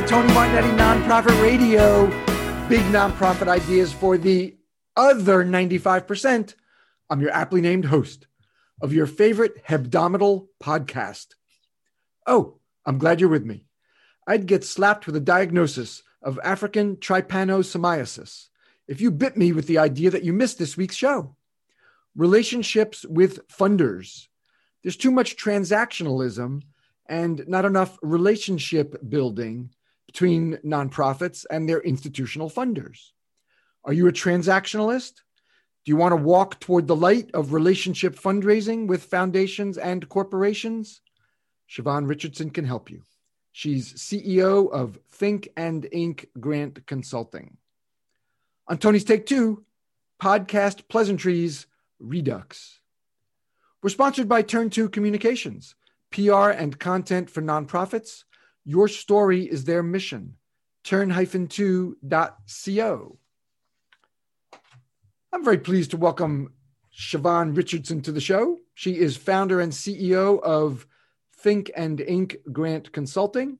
to Tony Martignetti Nonprofit Radio. Big nonprofit ideas for the other 95%. I'm your aptly named host of your favorite hebdomadal podcast. Oh, I'm glad you're with me. I'd get slapped with a diagnosis of African trypanosomiasis if you bit me with the idea that you missed this week's show. Relationships with funders. There's too much transactionalism and not enough relationship building between nonprofits and their institutional funders. Are you a transactionalist? Do you want to walk toward the light of relationship fundraising with foundations and corporations? Siobhan Richardson can help you. She's CEO of Think and Ink Grant Consulting. On Tony's Take Two, podcast pleasantries Redux. We're sponsored by Turn Two Communications, PR and content for nonprofits. Your story is their mission. Turn-2.co. I'm very pleased to welcome Siobhan Richardson to the show. She is founder and CEO of Think and Ink Grant Consulting.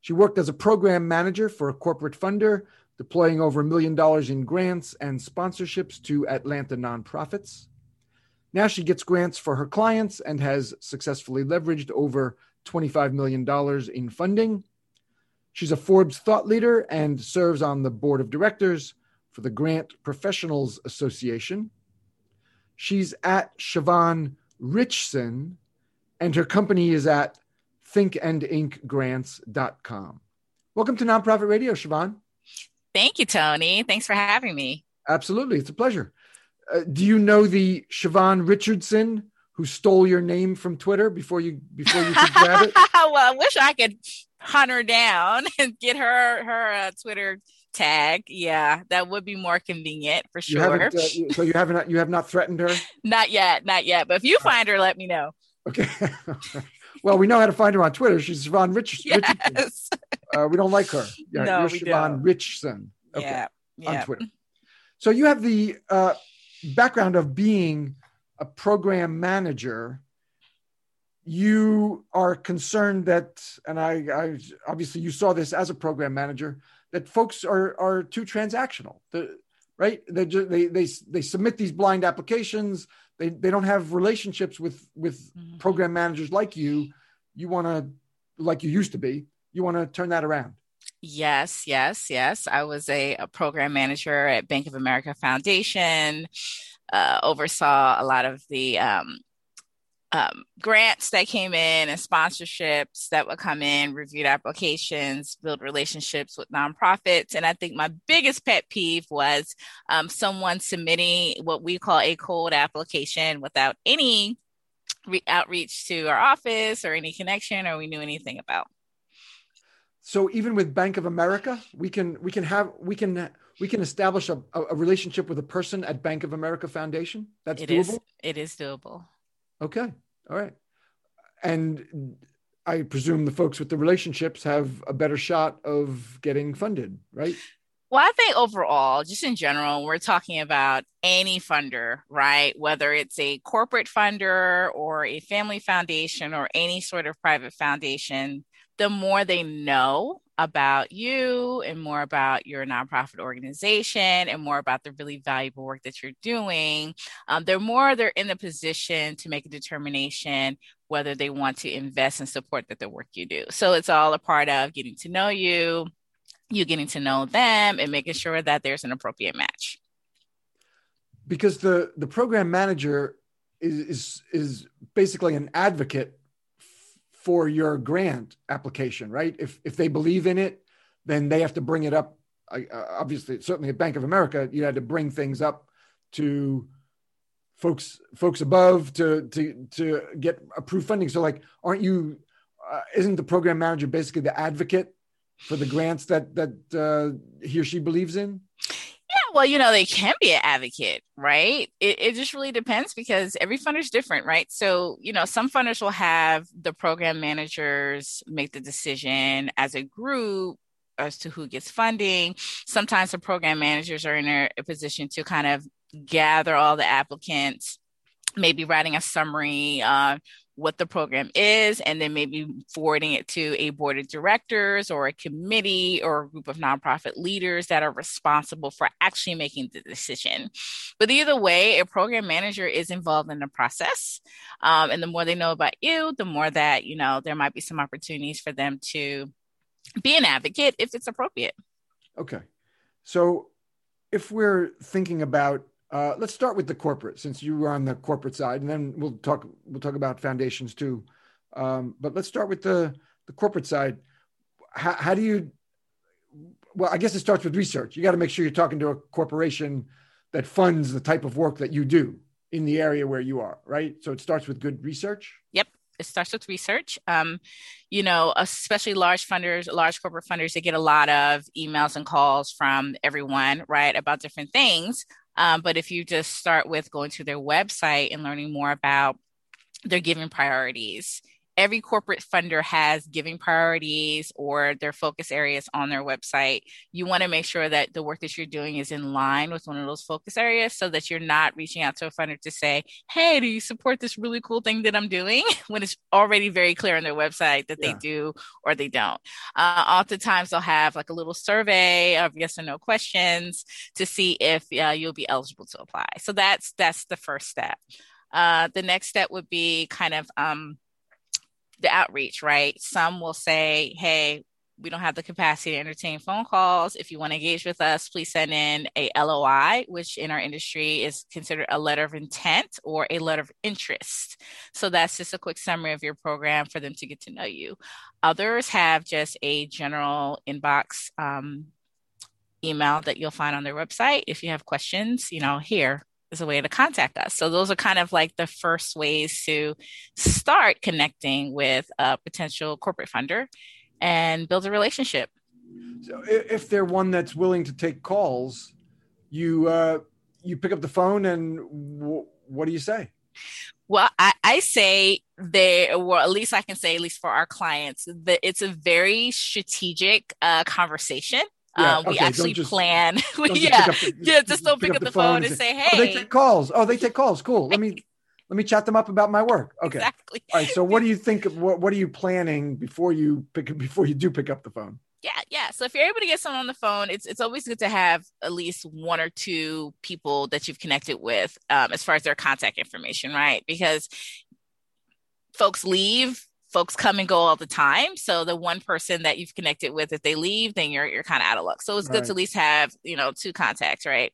She worked as a program manager for a corporate funder, deploying over a million dollars in grants and sponsorships to Atlanta nonprofits. Now she gets grants for her clients and has successfully leveraged over $25 million in funding. She's a Forbes thought leader and serves on the board of directors for the Grant Professionals Association. She's at Siobhan Richson, and her company is at thinkandinkgrants.com. Welcome to Nonprofit Radio, Siobhan. Thank you, Tony. Thanks for having me. Absolutely. It's a pleasure. Uh, do you know the Siobhan Richardson who stole your name from Twitter before you before you could grab it? well, I wish I could hunt her down and get her her uh, Twitter tag. Yeah, that would be more convenient for sure. You uh, so you haven't you have not threatened her? not yet, not yet. But if you find her, let me know. Okay. well, we know how to find her on Twitter. She's Siobhan Rich- yes. Richardson. Uh, we don't like her. Yeah, no, you're we Siobhan don't. Richson. Okay, yeah, on. Twitter. So you have the uh, background of being a program manager you are concerned that and I, I obviously you saw this as a program manager that folks are are too transactional. The, right? They, just, they they they submit these blind applications. They they don't have relationships with with Mhm. program managers like you. You want to like you used to be you want to turn that around. Yes, yes, yes. I was a, a program manager at Bank of America Foundation, uh, oversaw a lot of the um, um, grants that came in and sponsorships that would come in, reviewed applications, build relationships with nonprofits. And I think my biggest pet peeve was um, someone submitting what we call a cold application without any re- outreach to our office or any connection or we knew anything about. So even with bank of america we can we can have we can we can establish a, a relationship with a person at bank of america foundation that's It doable is it is doable. Okay. All right. And I presume the folks with the relationships have a better shot of getting funded, right? Well, I think overall, just in general, we're talking about any funder, right? Whether it's a corporate funder or a family foundation or any sort of private foundation, the more they know about you and more about your nonprofit organization and more about the really valuable work that you're doing, um, the more they're in a position to make a determination whether they want to invest and support that the work you do. So it's all a part of getting to know you, you getting to know them and making sure that there's an appropriate match. Because the the program manager is is, is basically an advocate for your grant application, right? If if they believe in it, then they have to bring it up. Obviously, certainly at Bank of America, you had to bring things up to folks folks above to to to get approved funding. So, like, aren't you? Uh, isn't the program manager basically the advocate for the grants that that uh, he or she believes in? Well, you know, they can be an advocate, right? It, it just really depends because every funder is different, right? So, you know, some funders will have the program managers make the decision as a group as to who gets funding. Sometimes the program managers are in a, a position to kind of gather all the applicants, maybe writing a summary, uh, what the program is and then maybe forwarding it to a board of directors or a committee or a group of nonprofit leaders that are responsible for actually making the decision. But either way, a program manager is involved in the process. Um, and the more they know about you, the more that, you know, there might be some opportunities for them to be an advocate if it's appropriate. Okay. So if we're thinking about uh, let's start with the corporate, since you were on the corporate side, and then we'll talk. We'll talk about foundations too. Um, but let's start with the the corporate side. How, how do you? Well, I guess it starts with research. You got to make sure you're talking to a corporation that funds the type of work that you do in the area where you are, right? So it starts with good research. Yep it starts with research. Um, you know, especially large funders, large corporate funders, they get a lot of emails and calls from everyone, right, about different things. Um, but if you just start with going to their website and learning more about their giving priorities every corporate funder has giving priorities or their focus areas on their website. You want to make sure that the work that you're doing is in line with one of those focus areas so that you're not reaching out to a funder to say, Hey, do you support this really cool thing that I'm doing? when it's already very clear on their website that yeah. they do or they don't. Uh, oftentimes they'll have like a little survey of yes or no questions to see if uh, you'll be eligible to apply. So that's, that's the first step. Uh, the next step would be kind of, um, the outreach, right? Some will say, hey, we don't have the capacity to entertain phone calls. If you want to engage with us, please send in a LOI, which in our industry is considered a letter of intent or a letter of interest. So that's just a quick summary of your program for them to get to know you. Others have just a general inbox um, email that you'll find on their website. If you have questions, you know, here, is a way to contact us. So those are kind of like the first ways to start connecting with a potential corporate funder and build a relationship. So if they're one that's willing to take calls, you uh, you pick up the phone and w- what do you say? Well, I, I say they, or at least I can say, at least for our clients, that it's a very strategic uh, conversation yeah, um, we okay. actually just, plan. yeah, the, yeah. Just don't pick, pick up, the phone, phone and say, "Hey." Oh, they take calls. Oh, they take calls. Cool. Let me let me chat them up about my work. Okay. Exactly. All right. So, what do you think? Of, what What are you planning before you pick before you do pick up the phone? Yeah, yeah. So if you're able to get someone on the phone, it's it's always good to have at least one or two people that you've connected with um, as far as their contact information, right? Because folks leave folks come and go all the time. So the one person that you've connected with, if they leave, then you're you're kind of out of luck. So it's right. good to at least have you know two contacts, right?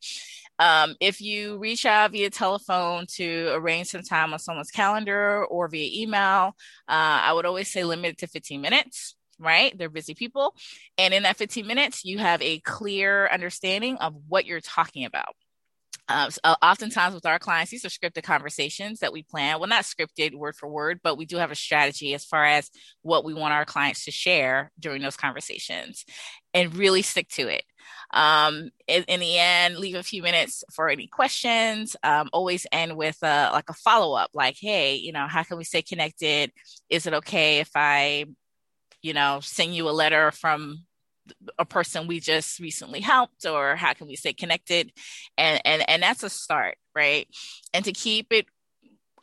Um, if you reach out via telephone to arrange some time on someone's calendar or via email, uh, I would always say limit it to 15 minutes right? They're busy people. And in that 15 minutes, you have a clear understanding of what you're talking about. Uh, so oftentimes with our clients, these are scripted conversations that we plan. Well, not scripted word for word, but we do have a strategy as far as what we want our clients to share during those conversations and really stick to it. Um, in, in, the end, leave a few minutes for any questions. Um, always end with a, like a follow up, like, hey, you know, how can we stay connected? Is it okay if I, you know, send you a letter from a person we just recently helped or how can we stay connected? And and and that's a start right? And to keep it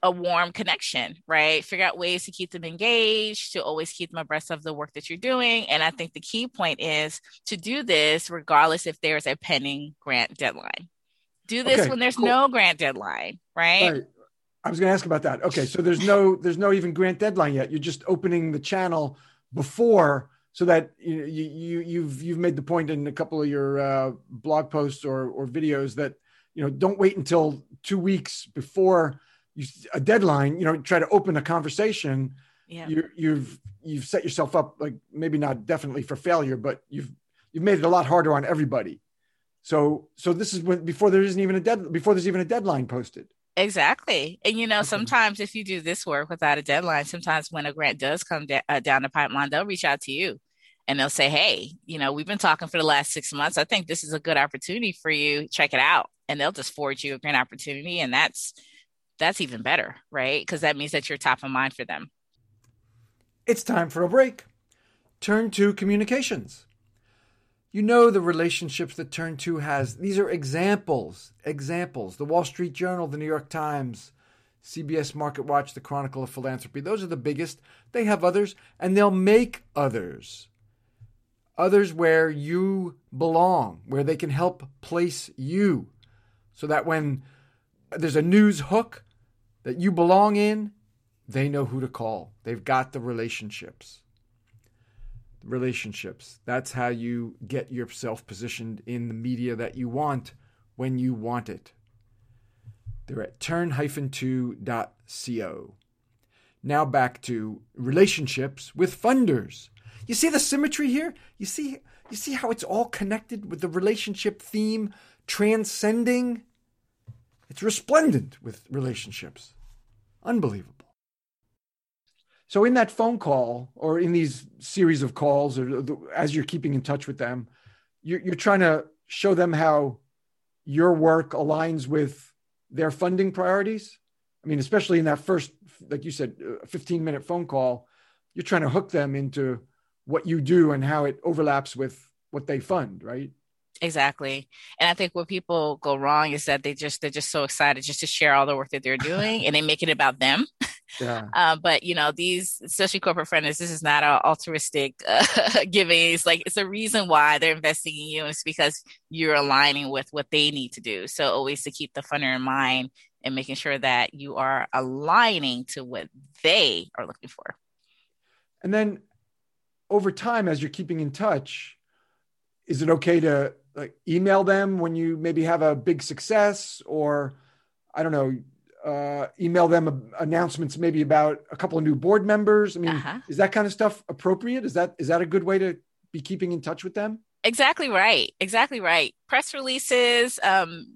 a warm connection right? Figure out ways to keep them engaged to always keep them abreast of the work that you're doing. And i think the key point is to do this regardless if there's a pending grant deadline. Do this okay, when there's cool. no grant deadline right? right. I was going to ask about that. Okay so there's no there's no even grant deadline yet. You're just opening the channel before so that you, you you've you've made the point in a couple of your uh, blog posts or or videos that you know don't wait until two weeks before you, a deadline you know try to open a conversation yeah. you you've you've set yourself up like maybe not definitely for failure but you've you've made it a lot harder on everybody so so this is when before there isn't even a dead before there's even a deadline posted Exactly. And you know, okay. sometimes if you do this work without a deadline, sometimes when a grant does come da- uh, down the pipeline, they'll reach out to you and they'll say, Hey, you know, we've been talking for the last six months. I think this is a good opportunity for you. Check it out. And they'll just forward you a grant opportunity. And that's, that's even better, right? Because that means that you're top of mind for them. It's time for a break. Turn Two Communications. You know the relationships that Turn 2 has. These are examples, examples. The Wall Street Journal, the New York Times, CBS Market Watch, The Chronicle of Philanthropy. Those are the biggest. They have others, and they'll make others. Others where you belong, where they can help place you. So that when there's a news hook that you belong in, they know who to call. They've got the relationships. Relationships. That's how you get yourself positioned in the media that you want when you want it. They're at turn-2.co. Now back to relationships with funders. You see the symmetry here? You see you see how it's all connected with the relationship theme transcending? It's resplendent with relationships. Unbelievable. So in that phone call or in these series of calls or the, as you're keeping in touch with them, you're, you're trying to show them how your work aligns with their funding priorities? I mean, especially in that first, like you said, uh, 15 minute phone call, you're trying to hook them into what you do and how it overlaps with what they fund, right? Exactly. And I think what people go wrong is that they just they're just so excited just to share all the work that they're doing and they make it about them. Yeah. Uh, but you know, these especially corporate friends, this is not an altruistic uh, giving. It's like it's a reason why they're investing in you. It's because you're aligning with what they need to do. So always to keep the funder in mind and making sure that you are aligning to what they are looking for. And then over time, as you're keeping in touch, is it okay to like email them when you maybe have a big success or I don't know, uh, email them announcements maybe about a couple of new board members. I mean, uh-huh. is that kind of stuff appropriate? Is that is that a good way to be keeping in touch with them? Exactly right. Exactly right. Press releases, um,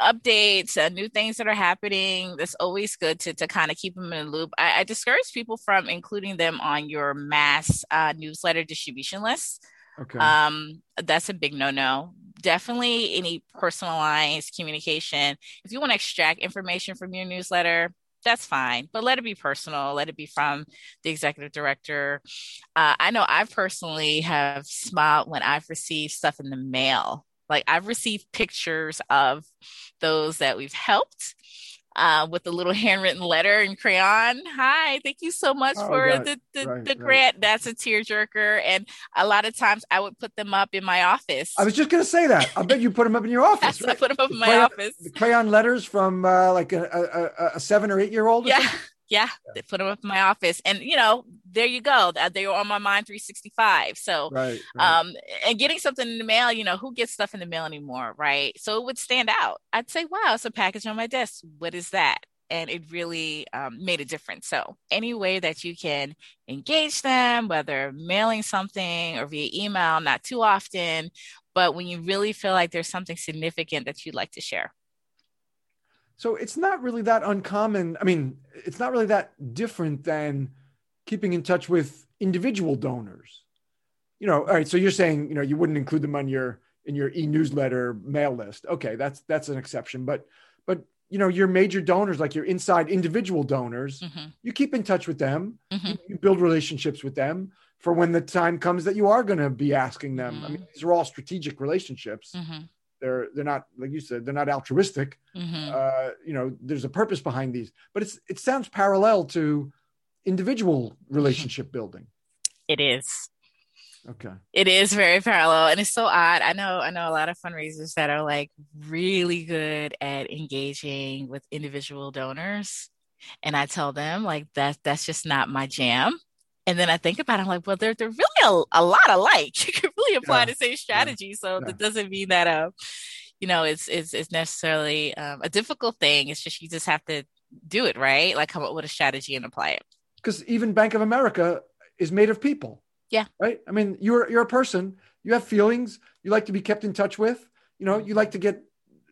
updates, uh, new things that are happening. That's always good to, to kind of keep them in the loop. I, I discourage people from including them on your mass uh, newsletter distribution list. Okay. Um, that's a big no no. Definitely any personalized communication. If you want to extract information from your newsletter, that's fine, but let it be personal. Let it be from the executive director. Uh, I know I personally have smiled when I've received stuff in the mail. Like I've received pictures of those that we've helped uh, with a little handwritten letter in crayon. Hi, thank you so much oh, for the, the, right, the grant. Right. That's a tearjerker. And a lot of times I would put them up in my office. I was just going to say that. I bet you put them up in your office. right? I put them up in my crayon, office. The crayon letters from uh, like a, a, a, seven or eight year old. Yeah. Yeah, they put them up in my office, and you know, there you go. They were on my mind 365. So, right, right. um, and getting something in the mail, you know, who gets stuff in the mail anymore, right? So it would stand out. I'd say, "Wow, it's a package on my desk. What is that?" And it really um, made a difference. So, any way that you can engage them, whether mailing something or via email, not too often, but when you really feel like there's something significant that you'd like to share. So it's not really that uncommon. I mean, it's not really that different than keeping in touch with individual donors. You know, all right. So you're saying, you know, you wouldn't include them on your in your e-newsletter mail list. Okay, that's that's an exception. But but you know, your major donors, like your inside individual donors, mm-hmm. you keep in touch with them. Mm-hmm. You, build relationships with them for when the time comes that you are going to be asking them. Mm-hmm. I mean, these are all strategic relationships. They're they're not like you said. They're not altruistic. Mm-hmm. Uh, you know, there's a purpose behind these. But it's it sounds parallel to individual relationship building. It is. Okay. It is very parallel and it's so odd. I know I know a lot of fundraisers that are like really good at engaging with individual donors. And I tell them like that that's just not my jam. And then I think about it, I'm like, well, they're they're really a, a lot alike. Really apply yeah. the same strategy. So that doesn't mean that uh, you know, it's it's, it's necessarily um, a difficult thing. It's just you just have to do it right, like come up with a strategy and apply it. Because even Bank of America is made of people. Yeah. Right. I mean, you're you're a person. You have feelings. You like to be kept in touch with. You know, you like to get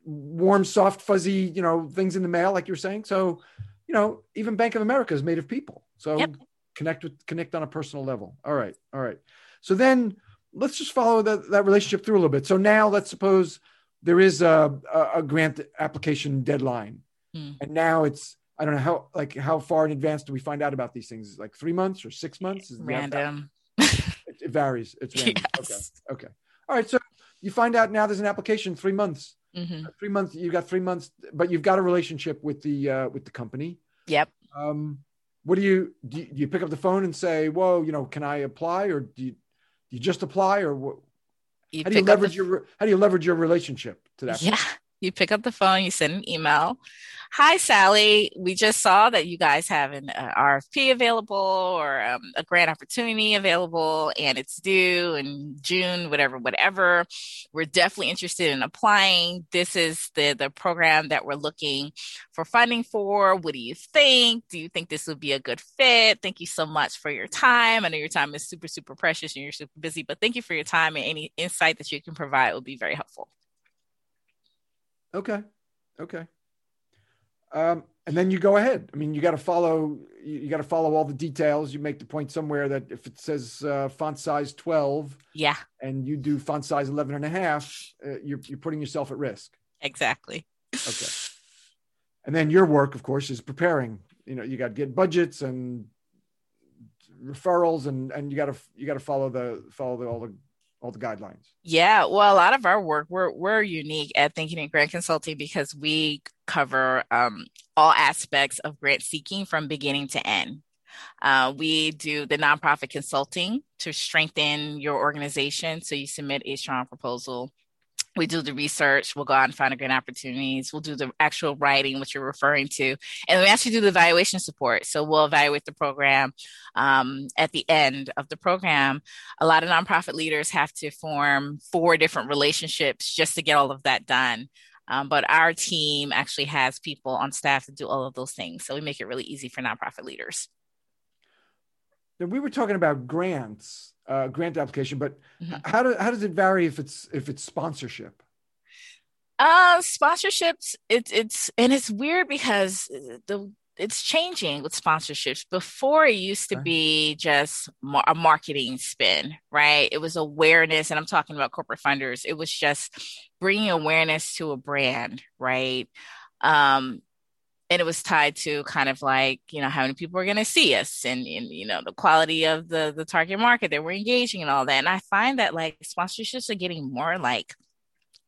warm, soft, fuzzy, you know, things in the mail, like you're saying. So, you know, even Bank of America is made of people. So yep connect with connect on a personal level all right all right so then let's just follow that, that relationship through a little bit so now let's suppose there is a, a, grant application deadline hmm. and now it's i don't know how like how far in advance do we find out about these things like three months or six months Is random it, it, varies it's random yes. okay okay all right so you find out now there's an application three months Mm-hmm. Three months. you've got three months, but you've got a relationship with the uh, with the company. Yep. Um, what do you, do you do? You pick up the phone and say, "Whoa, you know, can I apply?" Or do you, do you just apply, or what? How do you up the leverage your How do you leverage your relationship to that? Yeah. You pick up the phone, you send an email. Hi, Sally. We just saw that you guys have an uh, RFP available or um, a grant opportunity available, and it's due in June, whatever, whatever. We're definitely interested in applying. This is the the program that we're looking for funding for. What do you think? Do you think this would be a good fit? Thank you so much for your time. I know your time is super, super precious and you're super busy, but thank you for your time and any insight that you can provide will be very helpful. Okay. Okay. Um, and then you go ahead. I mean, you got to follow. You, you got to follow all the details. You make the point somewhere that if it says uh, font size twelve, Yeah, and you do font size 11 and a half, uh, you're you're putting yourself at risk. exactly. Okay. And then your work, of course, is preparing. You know, you got to get budgets and referrals, and and you got to you got to follow the follow the, all the all the guidelines. Yeah, well, a lot of our work we're we're unique at Think and Ink Grant Consulting because we cover um, all aspects of grant seeking from beginning to end. Uh, we do the nonprofit consulting to strengthen your organization. So you submit a strong proposal. We do the research. We'll go out and find grant opportunities. We'll do the actual writing, which you're referring to, and we actually do the evaluation support. So we'll evaluate the program um, at the end of the program a lot of nonprofit leaders have to form four different relationships just to get all of that done. Um, but our team actually has people on staff to do all of those things. So we make it really easy for nonprofit leaders. Now, we were talking about grants, uh, grant application, but Mhm. how do, how does it vary if it's if it's sponsorship? Uh, sponsorships, it's it's and it's weird because the it's changing with sponsorships. Before it used to Okay. be just mar- a marketing spin, right? It was awareness, and I'm talking about corporate funders. It was just bringing awareness to a brand, right? Um, and it was tied to kind of like you know how many people are going to see us and, and you know the quality of the the target market that we're engaging and all that. And i find that like sponsorships are getting more like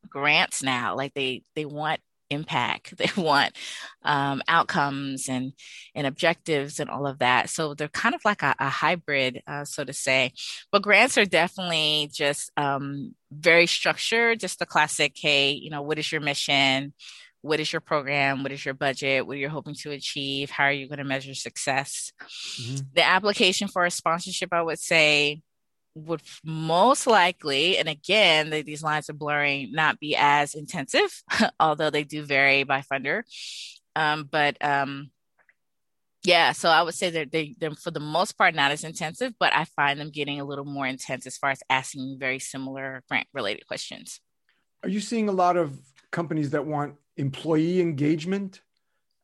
grants now. Like they they want impact. They want um, outcomes and and objectives and all of that. So they're kind of like a, a hybrid uh, so to say. But grants are definitely just um, very structured just the classic hey you know what is your mission what is your program? What is your budget? What are you hoping to achieve? How are you going to measure success? Mhm. the application for a sponsorship i would say would most likely and again the, these lines are blurring not be as intensive although they do vary by funder. Um, but um, yeah so i would say that they, they're for the most part not as intensive but i find them getting a little more intense as far as asking very similar grant related questions. Are you seeing a lot of companies that want employee engagement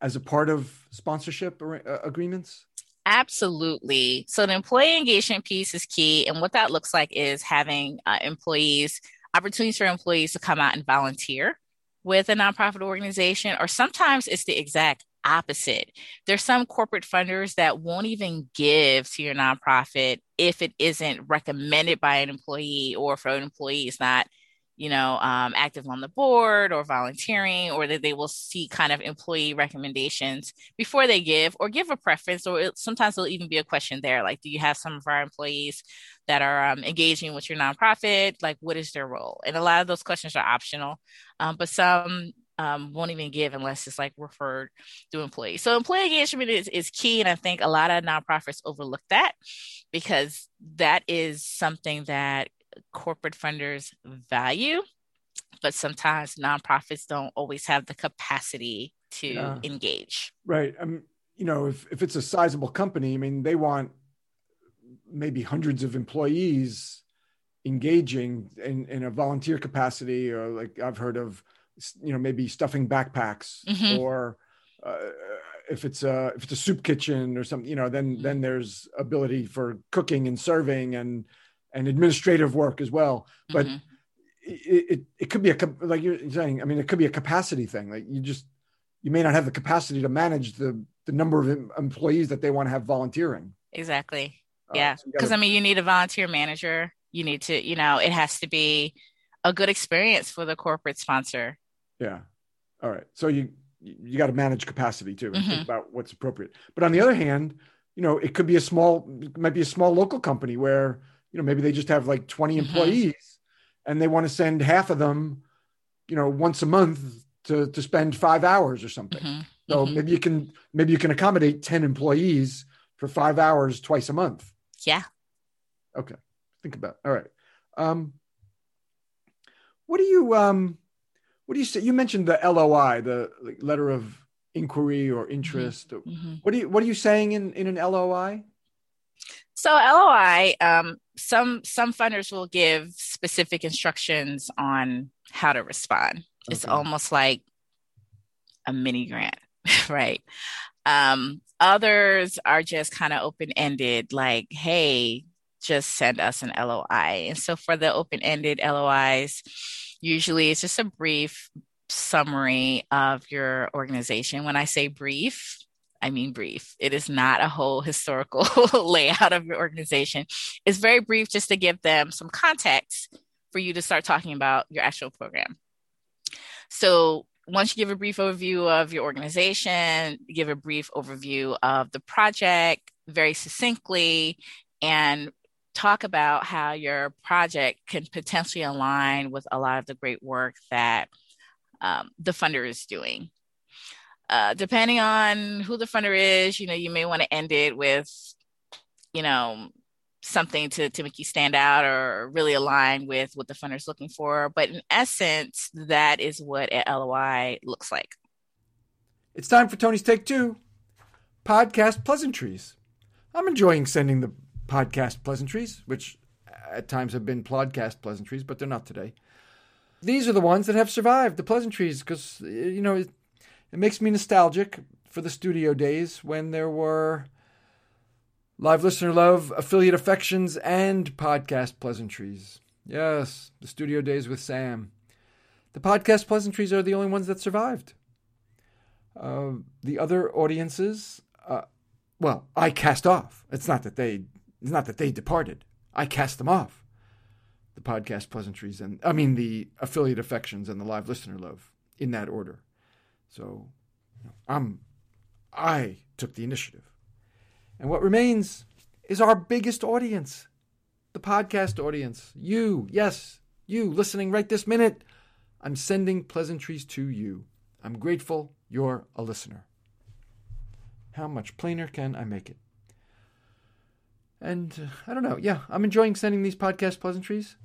as a part of sponsorship uh, agreements? Absolutely. So the employee engagement piece is key. And what that looks like is having uh, employees, opportunities for employees to come out and volunteer with a nonprofit organization, or sometimes it's the exact opposite. There's some corporate funders that won't even give to your nonprofit if it isn't recommended by an employee or if an employee is not you know, um, active on the board or volunteering, or that they will see kind of employee recommendations before they give or give a preference. Or it, sometimes there'll even be a question there like, do you have some of our employees that are um, engaging with your nonprofit? Like, what is their role? And a lot of those questions are optional, um, but some um, won't even give unless it's like referred to employees. So employee engagement is, is key. And I think a lot of nonprofits overlook that because that is something that corporate funders value, but sometimes nonprofits don't always have the capacity to Yeah. engage. Right. Um, you know, if, if it's a sizable company, I mean, they want maybe hundreds of employees engaging in, in a volunteer capacity, or like I've heard of, you know, maybe stuffing backpacks Mhm. or uh, if it's a if it's a soup kitchen or something, you know, then then there's ability for cooking and serving and and administrative work as well. But Mhm. it, it, it could be a like you're saying. I mean, it could be a capacity thing. Like you just you may not have the capacity to manage the the number of employees that they want to have volunteering. exactly. Uh, Yeah. Because gotta- I mean, you need a volunteer manager. You need to, you know, it has to be a good experience for the corporate sponsor. Yeah. All right. So you you got to manage capacity too and Mhm. think about what's appropriate. But on the other hand, you know, it could be a small, it might be a small local company where you know maybe they just have like 20 Mhm. employees, and they want to send half of them, you know, once a month to to spend five hours or something. Mhm. So Mhm. maybe you can maybe you can accommodate 10 employees for five hours twice a month. Yeah. Okay. Think about all right. Um what do you um what do you say? You mentioned the LOI, the like, letter of inquiry or interest. Mhm. What do you what are you saying in, in an LOI? So LOI, um, some some funders will give specific instructions on how to respond. It's almost like a mini grant, right? Um, others are just kind of open ended, like, hey, just send us an LOI. And so for the open ended LOIs, usually it's just a brief summary of your organization. When I say brief, I mean brief. It is not a whole historical layout of your organization. It's very brief just to give them some context for you to start talking about your actual program. So once you give a brief overview of your organization, give a brief overview of the project very succinctly, and talk about how your project can potentially align with a lot of the great work that um, the funder is doing. Uh, depending on who the funder is, you know, you may want to end it with, you know, something to, to make you stand out or really align with what the funder is looking for. But in essence, that is what an LOI looks like. It's time for Tony's Take Two podcast pleasantries. I'm enjoying sending the podcast pleasantries, which at times have been podcast pleasantries, but they're not today. These are the ones that have survived the pleasantries because, you know, it, makes me nostalgic for the studio days when there were live listener love, affiliate affections, and podcast pleasantries. Yes, the studio days with Sam. The podcast pleasantries are the only ones that survived. Uh, the other audiences, uh, well, I cast off. It's not that they, it's not that they departed. I cast them off. The podcast pleasantries and I mean the affiliate affections and the live listener love in that order. So, I'm, I took the initiative, and what remains is our biggest audience, the podcast audience. You, yes, you listening right this minute. I'm sending pleasantries to you. I'm grateful you're a listener. How much plainer can I make it? And uh, I don't know. Yeah, I'm enjoying sending these podcast pleasantries.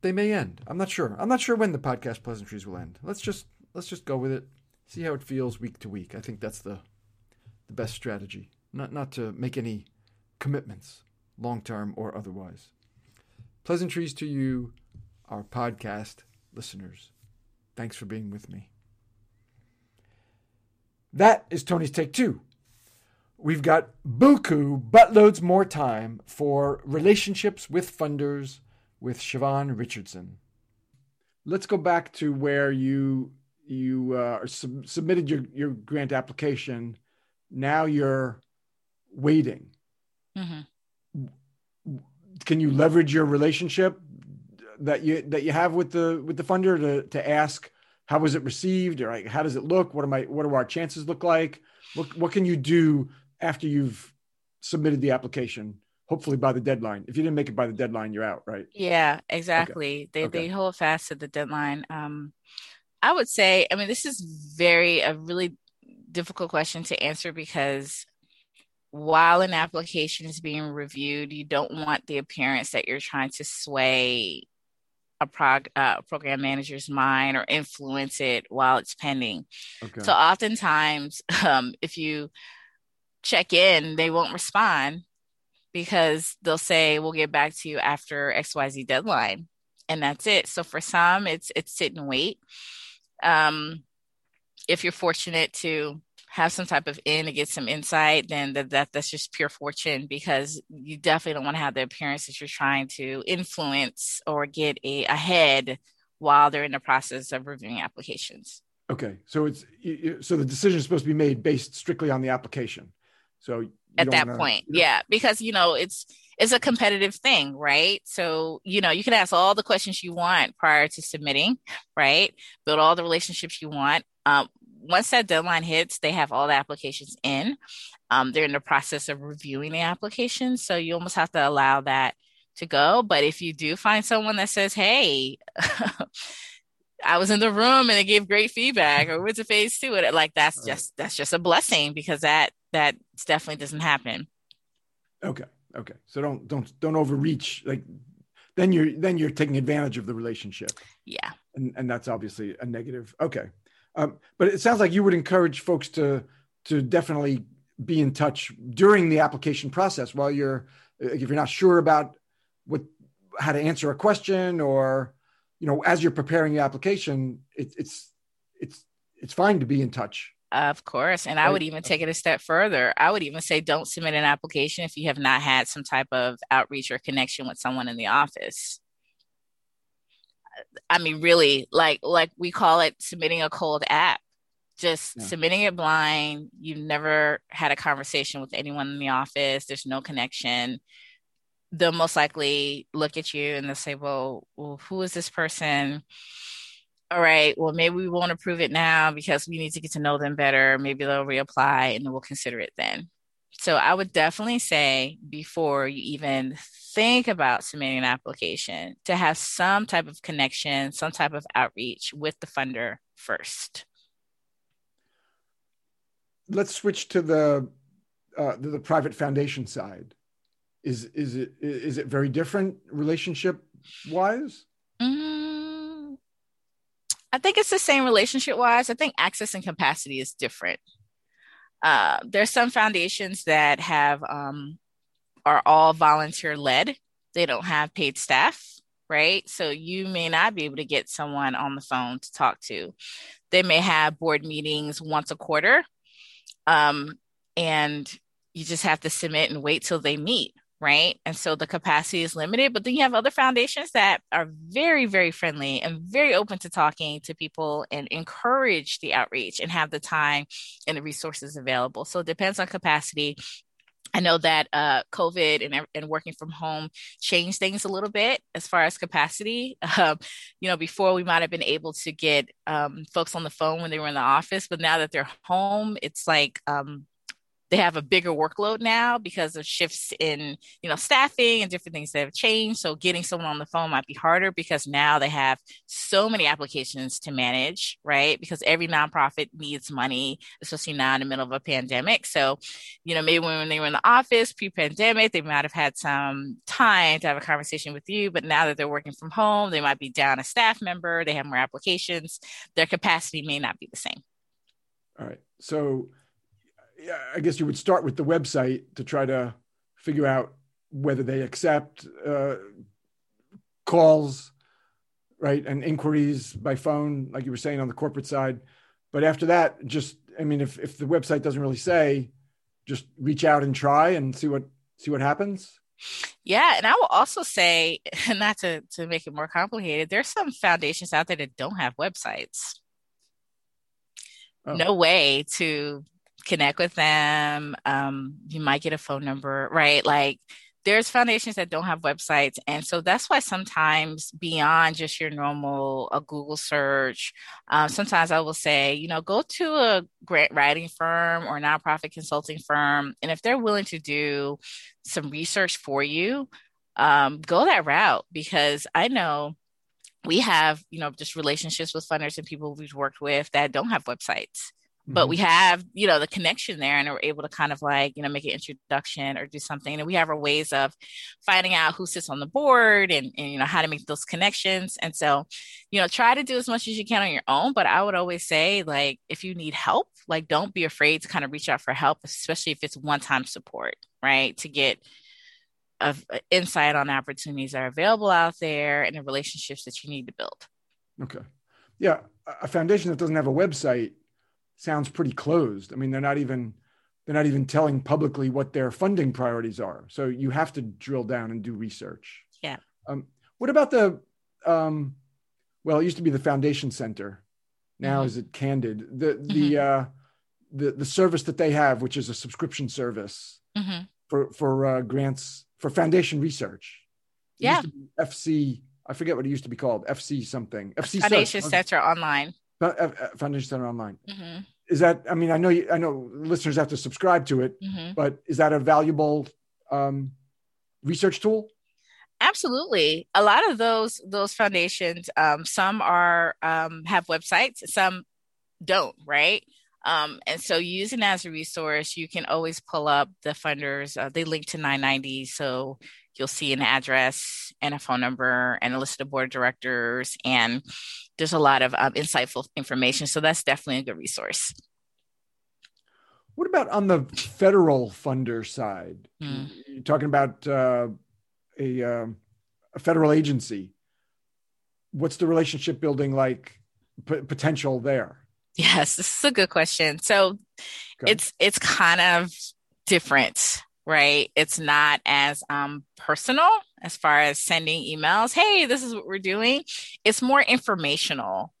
They may end. I'm not sure. I'm not sure when the podcast pleasantries will end. Let's just let's just go with it. See how it feels week to week. I think that's the the best strategy. Not not to make any commitments, long term or otherwise. Pleasantries to you, our podcast listeners. Thanks for being with me. That is Tony's Take Two. We've got buku buttloads more time for relationships with funders with Siobhan Richardson. Let's go back to where you you uh, sub- submitted your, your grant application. Now you're waiting. Mm-hmm. Can you leverage your relationship that you that you have with the with the funder to to ask how was it received or like how does it look? What am I what do our chances look like? What what can you do after you've submitted the application? Hopefully by the deadline. If you didn't make it by the deadline, you're out, right? Yeah, exactly. They Okay. they hold fast to the deadline. Um, I would say, I mean, this is very a really difficult question to answer because while an application is being reviewed, you don't want the appearance that you're trying to sway a prog- uh, program manager's mind or influence it while it's pending. Okay. So oftentimes, um, if you check in, they won't respond because they'll say, "We'll get back to you after X Y Z deadline," and that's it. So for some, it's it's sit and wait. Um, if you're fortunate to have some type of in to get some insight, then that, that that's just pure fortune because you definitely don't want to have the appearance that you're trying to influence or get a ahead while they're in the process of reviewing applications. Okay, so it's so the decision is supposed to be made based strictly on the application. So at that wanna, point. Yeah, because you know it's it's a competitive thing, right? So you know you can ask all the questions you want prior to submitting, right? Build all the relationships you want. Um, once that deadline hits, they have all the applications in. Um, they're in the process of reviewing the applications, so you almost have to allow that to go. But if you do find someone that says, "Hey," I was in the room and it gave great feedback or went to phase two. And like that's just that's just a blessing because that that definitely doesn't happen. Okay. Okay. So don't don't don't overreach. Like then you're then you're taking advantage of the relationship. Yeah. And and that's obviously a negative. Okay. Um, but it sounds like you would encourage folks to to definitely be in touch during the application process while you're if you're not sure about what how to answer a question or you know, as you're preparing the application, it, it's it's it's fine to be in touch. Of course. And? I would even take it a step further. I would even say don't submit an application if you have not had some type of outreach or connection with someone in the office. I mean, really, like like we call it submitting a cold app. Just yeah. submitting it blind. You've never had a conversation with anyone in the office. There's no connection they'll most likely look at you and they'll say, well, well, who is this person? All right, well, maybe we won't approve it now because we need to get to know them better. Maybe they'll reapply and we'll consider it then. So I would definitely say before you even think about submitting an application to have some type of connection, some type of outreach with the funder first. Let's switch to the uh, the, the private foundation side is is it is it very different relationship wise mm, i think it's the same relationship wise. I think access and capacity is different. Uh, there's some foundations that have um, are all volunteer led. They don't have paid staff right? So you may not be able to get someone on the phone to talk to. They may have board meetings once a quarter um, and you just have to submit and wait till they meet right? And so the capacity is limited. But then you have other foundations that are very, very friendly and very open to talking to people and encourage the outreach and have the time and the resources available. So it depends on capacity. I know that uh, COVID and, and working from home changed things a little bit as far as capacity. Um, you know, before we might have been able to get um, folks on the phone when they were in the office, but now that they're home, it's like um, they have a bigger workload now because of shifts in you know staffing and different things that have changed. So getting someone on the phone might be harder because now they have so many applications to manage right? Because every nonprofit needs money especially now in the middle of a pandemic. So you know maybe when they were in the office pre-pandemic they might have had some time to have a conversation with you. But now that they're working from home they might be down a staff member. They have more applications. Their capacity may not be the same. All right. So I guess you would start with the website to try to figure out whether they accept uh, calls, right, and inquiries by phone, like you were saying on the corporate side. But after that, just I mean, if if the website doesn't really say, just reach out and try and see what see what happens. Yeah, and I will also say, not to to make it more complicated, there's some foundations out there that don't have websites. Oh. No way to connect with them. Um, you might get a phone number, right? Like there's foundations that don't have websites. And so that's why sometimes beyond just your normal a Google search, um, sometimes I will say, you know, go to a grant writing firm or nonprofit consulting firm. And if they're willing to do some research for you, um, go that route because I know we have, you know, just relationships with funders and people we've worked with that don't have websites but mm-hmm. we have you know the connection there and we're able to kind of like you know make an introduction or do something. And we have our ways of finding out who sits on the board and, and you know how to make those connections. And so you know try to do as much as you can on your own. But i would always say like if you need help like don't be afraid to kind of reach out for help especially if it's one-time support right? To get of insight on opportunities that are available out there and the relationships that you need to build. Okay. Yeah a foundation that doesn't have a website sounds pretty closed. I mean, they're not even they're not even telling publicly what their funding priorities are. So you have to drill down and do research. Yeah. Um, what about the um, well, it used to be the Foundation Center. Now mm-hmm. is it Candid? The the mm-hmm. uh, the the service that they have, which is a subscription service hmm for for uh, grants for foundation research. It Yeah. used to be FC. I forget what it used to be called. FC something. FC Foundation Search. Center online. Uh, uh, Foundation Center Online. hmm Is that? I mean, I know you, I know listeners have to subscribe to it, hmm but is that a valuable um, research tool? Absolutely. A lot of those those foundations, um, some are um, have websites, some don't, right? Um, and so using as a resource, you can always pull up the funders. Uh, they link to 990, so you'll see an address and a phone number and a list of board of directors, and there's a lot of um, insightful information. So that's definitely a good resource. What about on the federal funder side? Hmm. You're talking about uh, a, um a federal agency. What's the relationship building like? P- potential there. Yes, this is a good question. So Okay. it's it's kind of different, right? It's not as um personal as far as sending emails. Hey, this is what we're doing. It's more informational.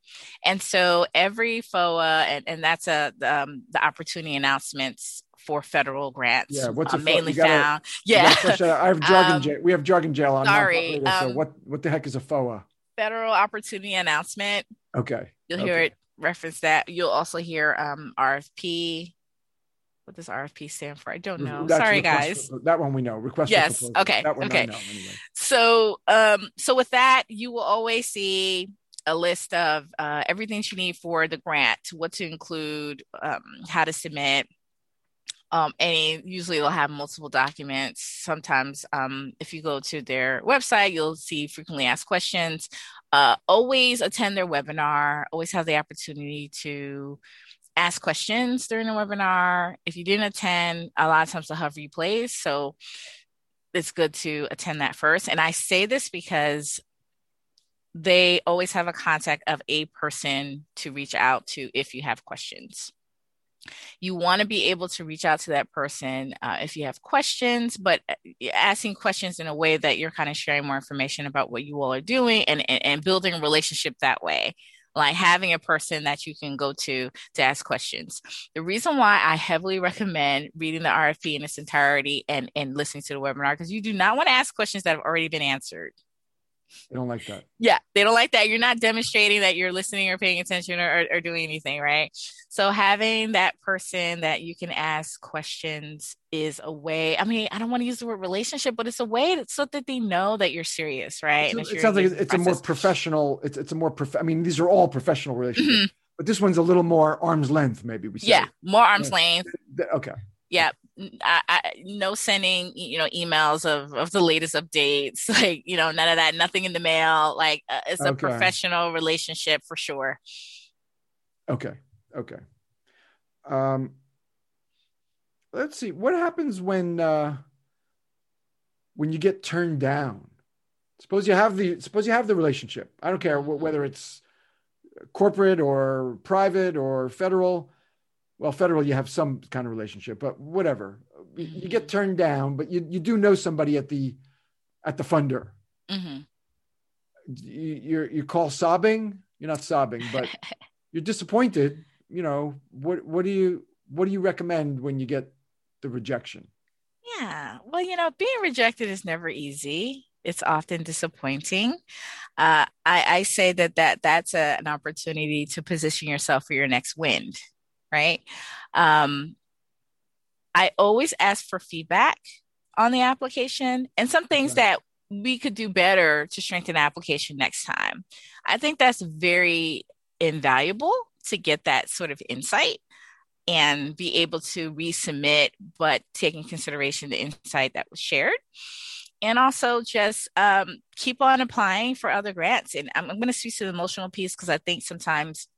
And so every FOA, and, and that's a um, the opportunity announcements for federal grants. Yeah, what's uh, mainly gotta- found. Yeah, gotta flesh that out. I have drug Um, and jail. We have drug and jail on. sorry, radio, so um, what what the heck is a FOA? federal opportunity announcement. Okay. You'll hear Okay. it reference that. You'll also hear um, RFP. What does RFP stand for? I don't know. That's Sorry, guys. for- that one we know. Request. for Yes, okay, That one okay. Know anyway. So, um, so with that, you will always see a list of uh, everything you need for the grant, what to include, um, how to submit. Um, any usually they'll have multiple documents. Sometimes, um, if you go to their website, you'll see frequently asked questions. Uh, always attend their webinar. Always have the opportunity to ask questions during the webinar. If you didn't attend, a lot of times they'll have replays. So it's good to attend that first. And I say this because they always have a contact of a person to reach out to if you have questions. You want to be able to reach out to that person uh, if you have questions, but uh, asking questions in a way that you're kind of sharing more information about what you all are doing and, and, and building a relationship that way like having a person that you can go to to ask questions. The reason why I heavily recommend reading the RFP in its entirety and, and listening to the webinar, because you do not want to ask questions that have already been answered. I don't like that. Yeah, they don't like that. You're not demonstrating that you're listening or paying attention or, or, or doing anything, right? So having that person that you can ask questions is a way. I mean, I don't want to use the word relationship, but it's a way that, so that they know that you're serious, right? It's- it sounds like it's a more professional. It's it's a more prof. I mean, these are all professional relationships, Mhm. but this one's a little more arm's length. Maybe we say. Yeah, more arm's Yeah. length. Okay. yeah I, I, no sending you know emails of, of the latest updates like you know none of that nothing in the mail like uh, it's a professional relationship for sure Okay. Okay. Um, let's see. What happens when uh, when you get turned down? Suppose you have the suppose you have the relationship. I don't care wh- whether it's corporate or private or federal. Well, federal, you have some kind of relationship, but whatever. You- You get turned down, but you, you do know somebody at the at the funder. hmm You, you're you call sobbing. You're not sobbing, but you're disappointed. You know what? What do you what do you recommend when you get the rejection? yeah well you know being rejected is never easy it's often disappointing uh, I, I say that that that's a, an opportunity to position yourself for your next wind right um, i always ask for feedback on the application and some things that we could do better to strengthen the application next time i think that's very invaluable to get that sort of insight and be able to resubmit, but taking consideration the insight that was shared. And also just um, keep on applying for other grants. And I'm, I'm going to speak to the emotional piece because I think sometimes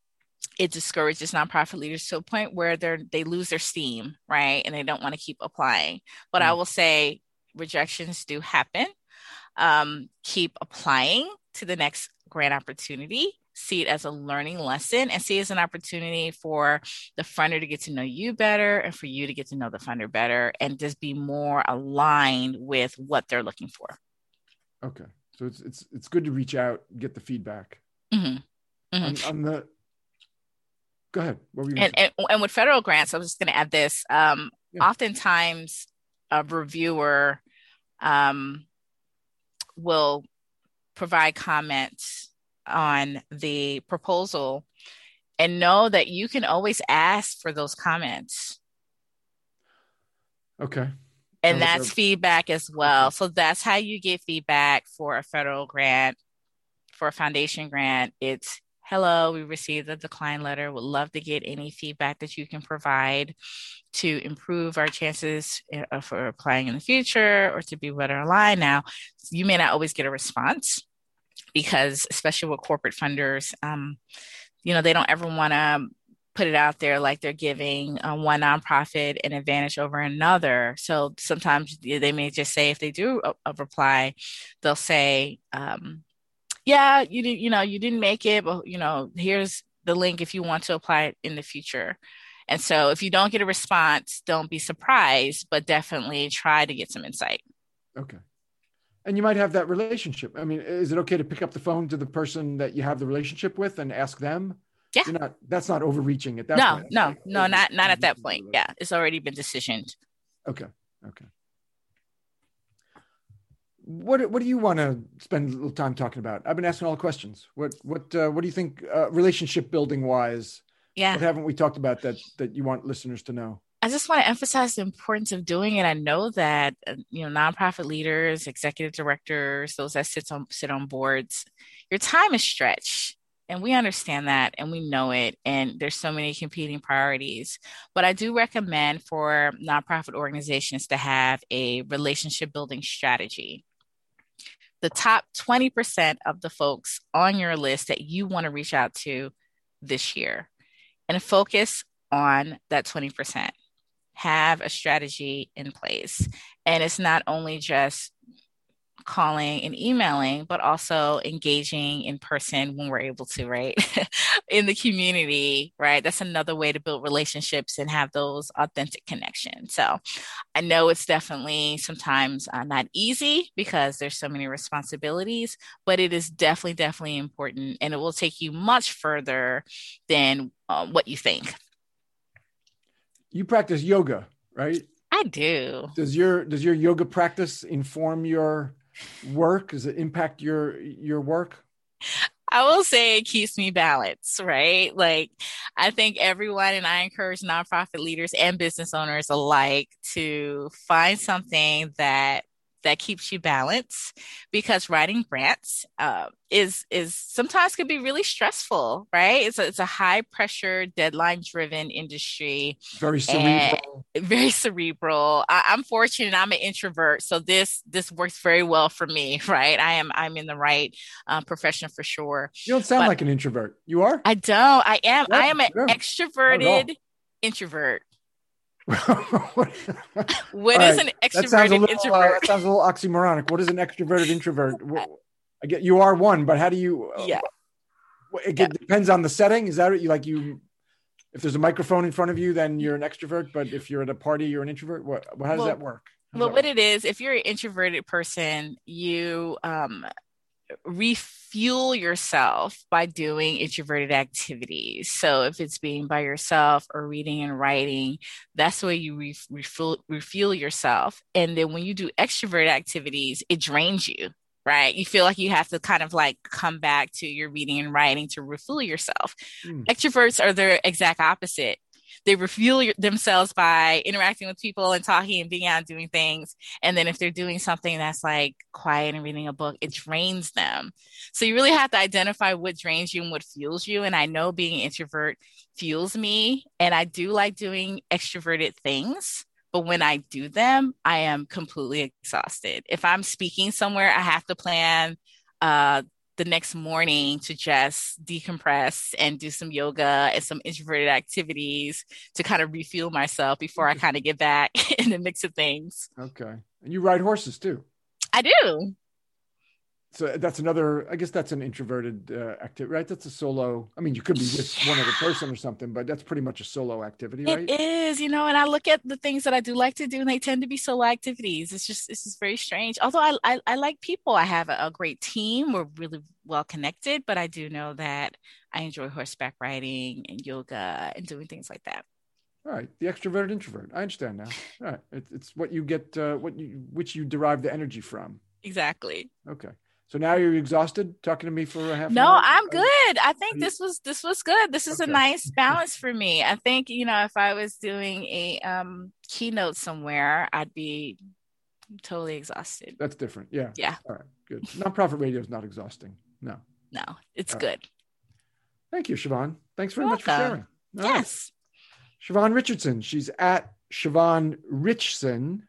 it discourages nonprofit leaders to a point where they're they lose their steam, right? And they don't want to keep applying. But I Mm. will say rejections do happen. Um, keep applying to the next grant opportunity. See it as a learning lesson and see it as an opportunity for the funder to get to know you better and for you to get to know the funder better and just be more aligned with what they're looking for. Okay, so it's it's it's good to reach out, get the feedback Mhm. Mhm. on, on the go ahead. And, and, and with federal grants, I was just going to add this. Um, yeah. Oftentimes, a reviewer um, will provide comments on the proposal and know that you can always ask for those comments. Okay. And that's a- feedback as well. So that's how you get feedback for a federal grant, for a foundation grant. It's hello, we received a decline letter. Would love to get any feedback that you can provide to improve our chances uh, for applying in the future or to be better aligned. Now, you may not always get a response because, especially with corporate funders, um, you know, they don't ever want to put it out there like they're giving uh, one nonprofit an advantage over another. So sometimes they may just say, if they do a, a reply, they'll say, um, "Yeah, you did, you know, you didn't make it, but you know, here's the link if you want to apply it in the future." And so, if you don't get a response, don't be surprised, but definitely try to get some insight. Okay. And you might have that relationship. I mean, is it okay to pick up the phone to the person that you have the relationship with and ask them? Yeah. You're not that's not overreaching at that no, point. No, like, no, not not at that point. Yeah. It's already been decisioned. Okay. Okay. What what do you want to spend a little time talking about? I've been asking all the questions. What what uh, what do you think uh, relationship building wise yeah. What haven't we talked about that that you want listeners to know? I just want to emphasize the importance of doing it. I know that uh, you know nonprofit leaders, executive directors, those that sit on sit on boards, your time is stretched. And we understand that and we know it. And there's so many competing priorities. But I do recommend for nonprofit organizations to have a relationship building strategy. The top 20% of the folks on your list that you want to reach out to this year and focus on that 20%. Have a strategy in place. And it's not only just calling and emailing, but also engaging in person when we're able to, right? in the community, right? That's another way to build relationships and have those authentic connections. So I know it's definitely sometimes uh, not easy because there's so many responsibilities, but it is definitely, definitely important and it will take you much further than um, what you think. You practice yoga, right? I do. Does your does your yoga practice inform your work? Does it impact your your work? I will say it keeps me balanced, right? Like, I think everyone, and I encourage nonprofit leaders and business owners alike to find something that that keeps you balanced because writing grants uh, is is sometimes can be really stressful right? It's a, it's a high pressure deadline driven industry. Very cerebral. very cerebral. I, am fortunate i'm an introvert so this this works very well for me right? I am i'm in the right uh, profession for sure. You don't sound but like an introvert. You are? I don't. I am yeah, i am an yeah. extroverted introvert what is right. an extroverted little, introvert? Uh, sounds a little oxymoronic. What is an extroverted introvert? I get you are one, but how do you? Uh, yeah, it yeah. depends on the setting. Is that you like you? If there's a microphone in front of you, then you're an extrovert. But if you're at a party, you're an introvert. What? How does well, that work? well, that what work? it is, if you're an introverted person, you um, refuel yourself by doing introverted activities. So if it's being by yourself or reading and writing, that's the way you re- refuel, refuel yourself. And then when you do extrovert activities, it drains you. Right. You feel like you have to kind of like come back to your reading and writing to refuel yourself. Mm. Extroverts are the exact opposite they refuel themselves by interacting with people and talking and being out and doing things. And then if they're doing something that's like quiet and reading a book, it drains them. So you really have to identify what drains you and what fuels you. And I know being an introvert fuels me. And I do like doing extroverted things. But when I do them, I am completely exhausted. If I'm speaking somewhere, I have to plan uh, the next morning to just decompress and do some yoga and some introverted activities to kind of refuel myself before I mm-hmm. kind of get back in the mix of things. Okay. And you ride horses too? I do so that's another i guess that's an introverted uh, activity right that's a solo i mean you could be with one other person or something but that's pretty much a solo activity right it is you know and i look at the things that i do like to do and they tend to be solo activities it's just it's just very strange although i i, I like people i have a, a great team we're really well connected but i do know that I enjoy horseback riding and yoga and doing things like that. All right, the extroverted introvert. I understand now. All right, it, it's what you get, uh, what you which you derive the energy from. Exactly. Okay. So now you're exhausted talking to me for a half. No, I'm good. I think this was this was good. This is Okay. a nice balance for me. I think you know if I was doing a um, keynote somewhere, I'd be totally exhausted. That's different. Yeah. Yeah. All right. Good. Nonprofit radio is not exhausting. No. No, it's All right. good. Thank you, Siobhan. Thanks very You're much for sharing. All right. Yes. Siobhan Richardson. She's at Siobhan Richson,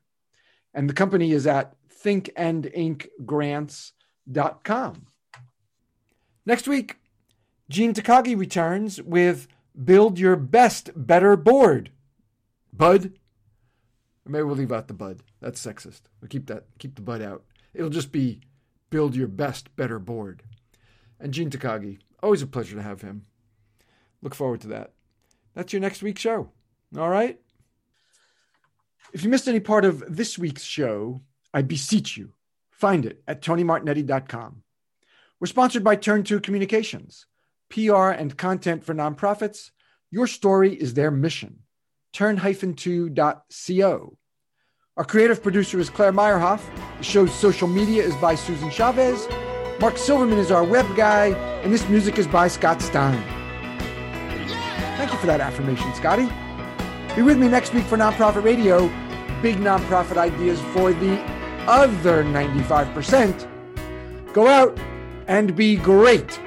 and the company is at thinkandinkgrants.com. Next week, Gene Takagi returns with Build Your Best Better Board. Bud? Or maybe we'll leave out the bud. That's sexist. We'll keep that keep the bud out. It'll just be Build Your Best Better Board. And Gene Takagi. Always a pleasure to have him. Look forward to that. That's your next week's show. All right? If you missed any part of this week's show, I beseech you, find it at tonymartignetti.com. We're sponsored by Turn 2 Communications, PR and content for nonprofits. Your story is their mission. Turn-2.co. Our creative producer is Claire Meyerhoff. The show's social media is by Susan Chavez. Mark Silverman is our web guy, and this music is by Scott Stein. Thank you for that affirmation, Scotty. Be with me next week for Nonprofit Radio. Big nonprofit ideas for the other 95%. Go out and be great.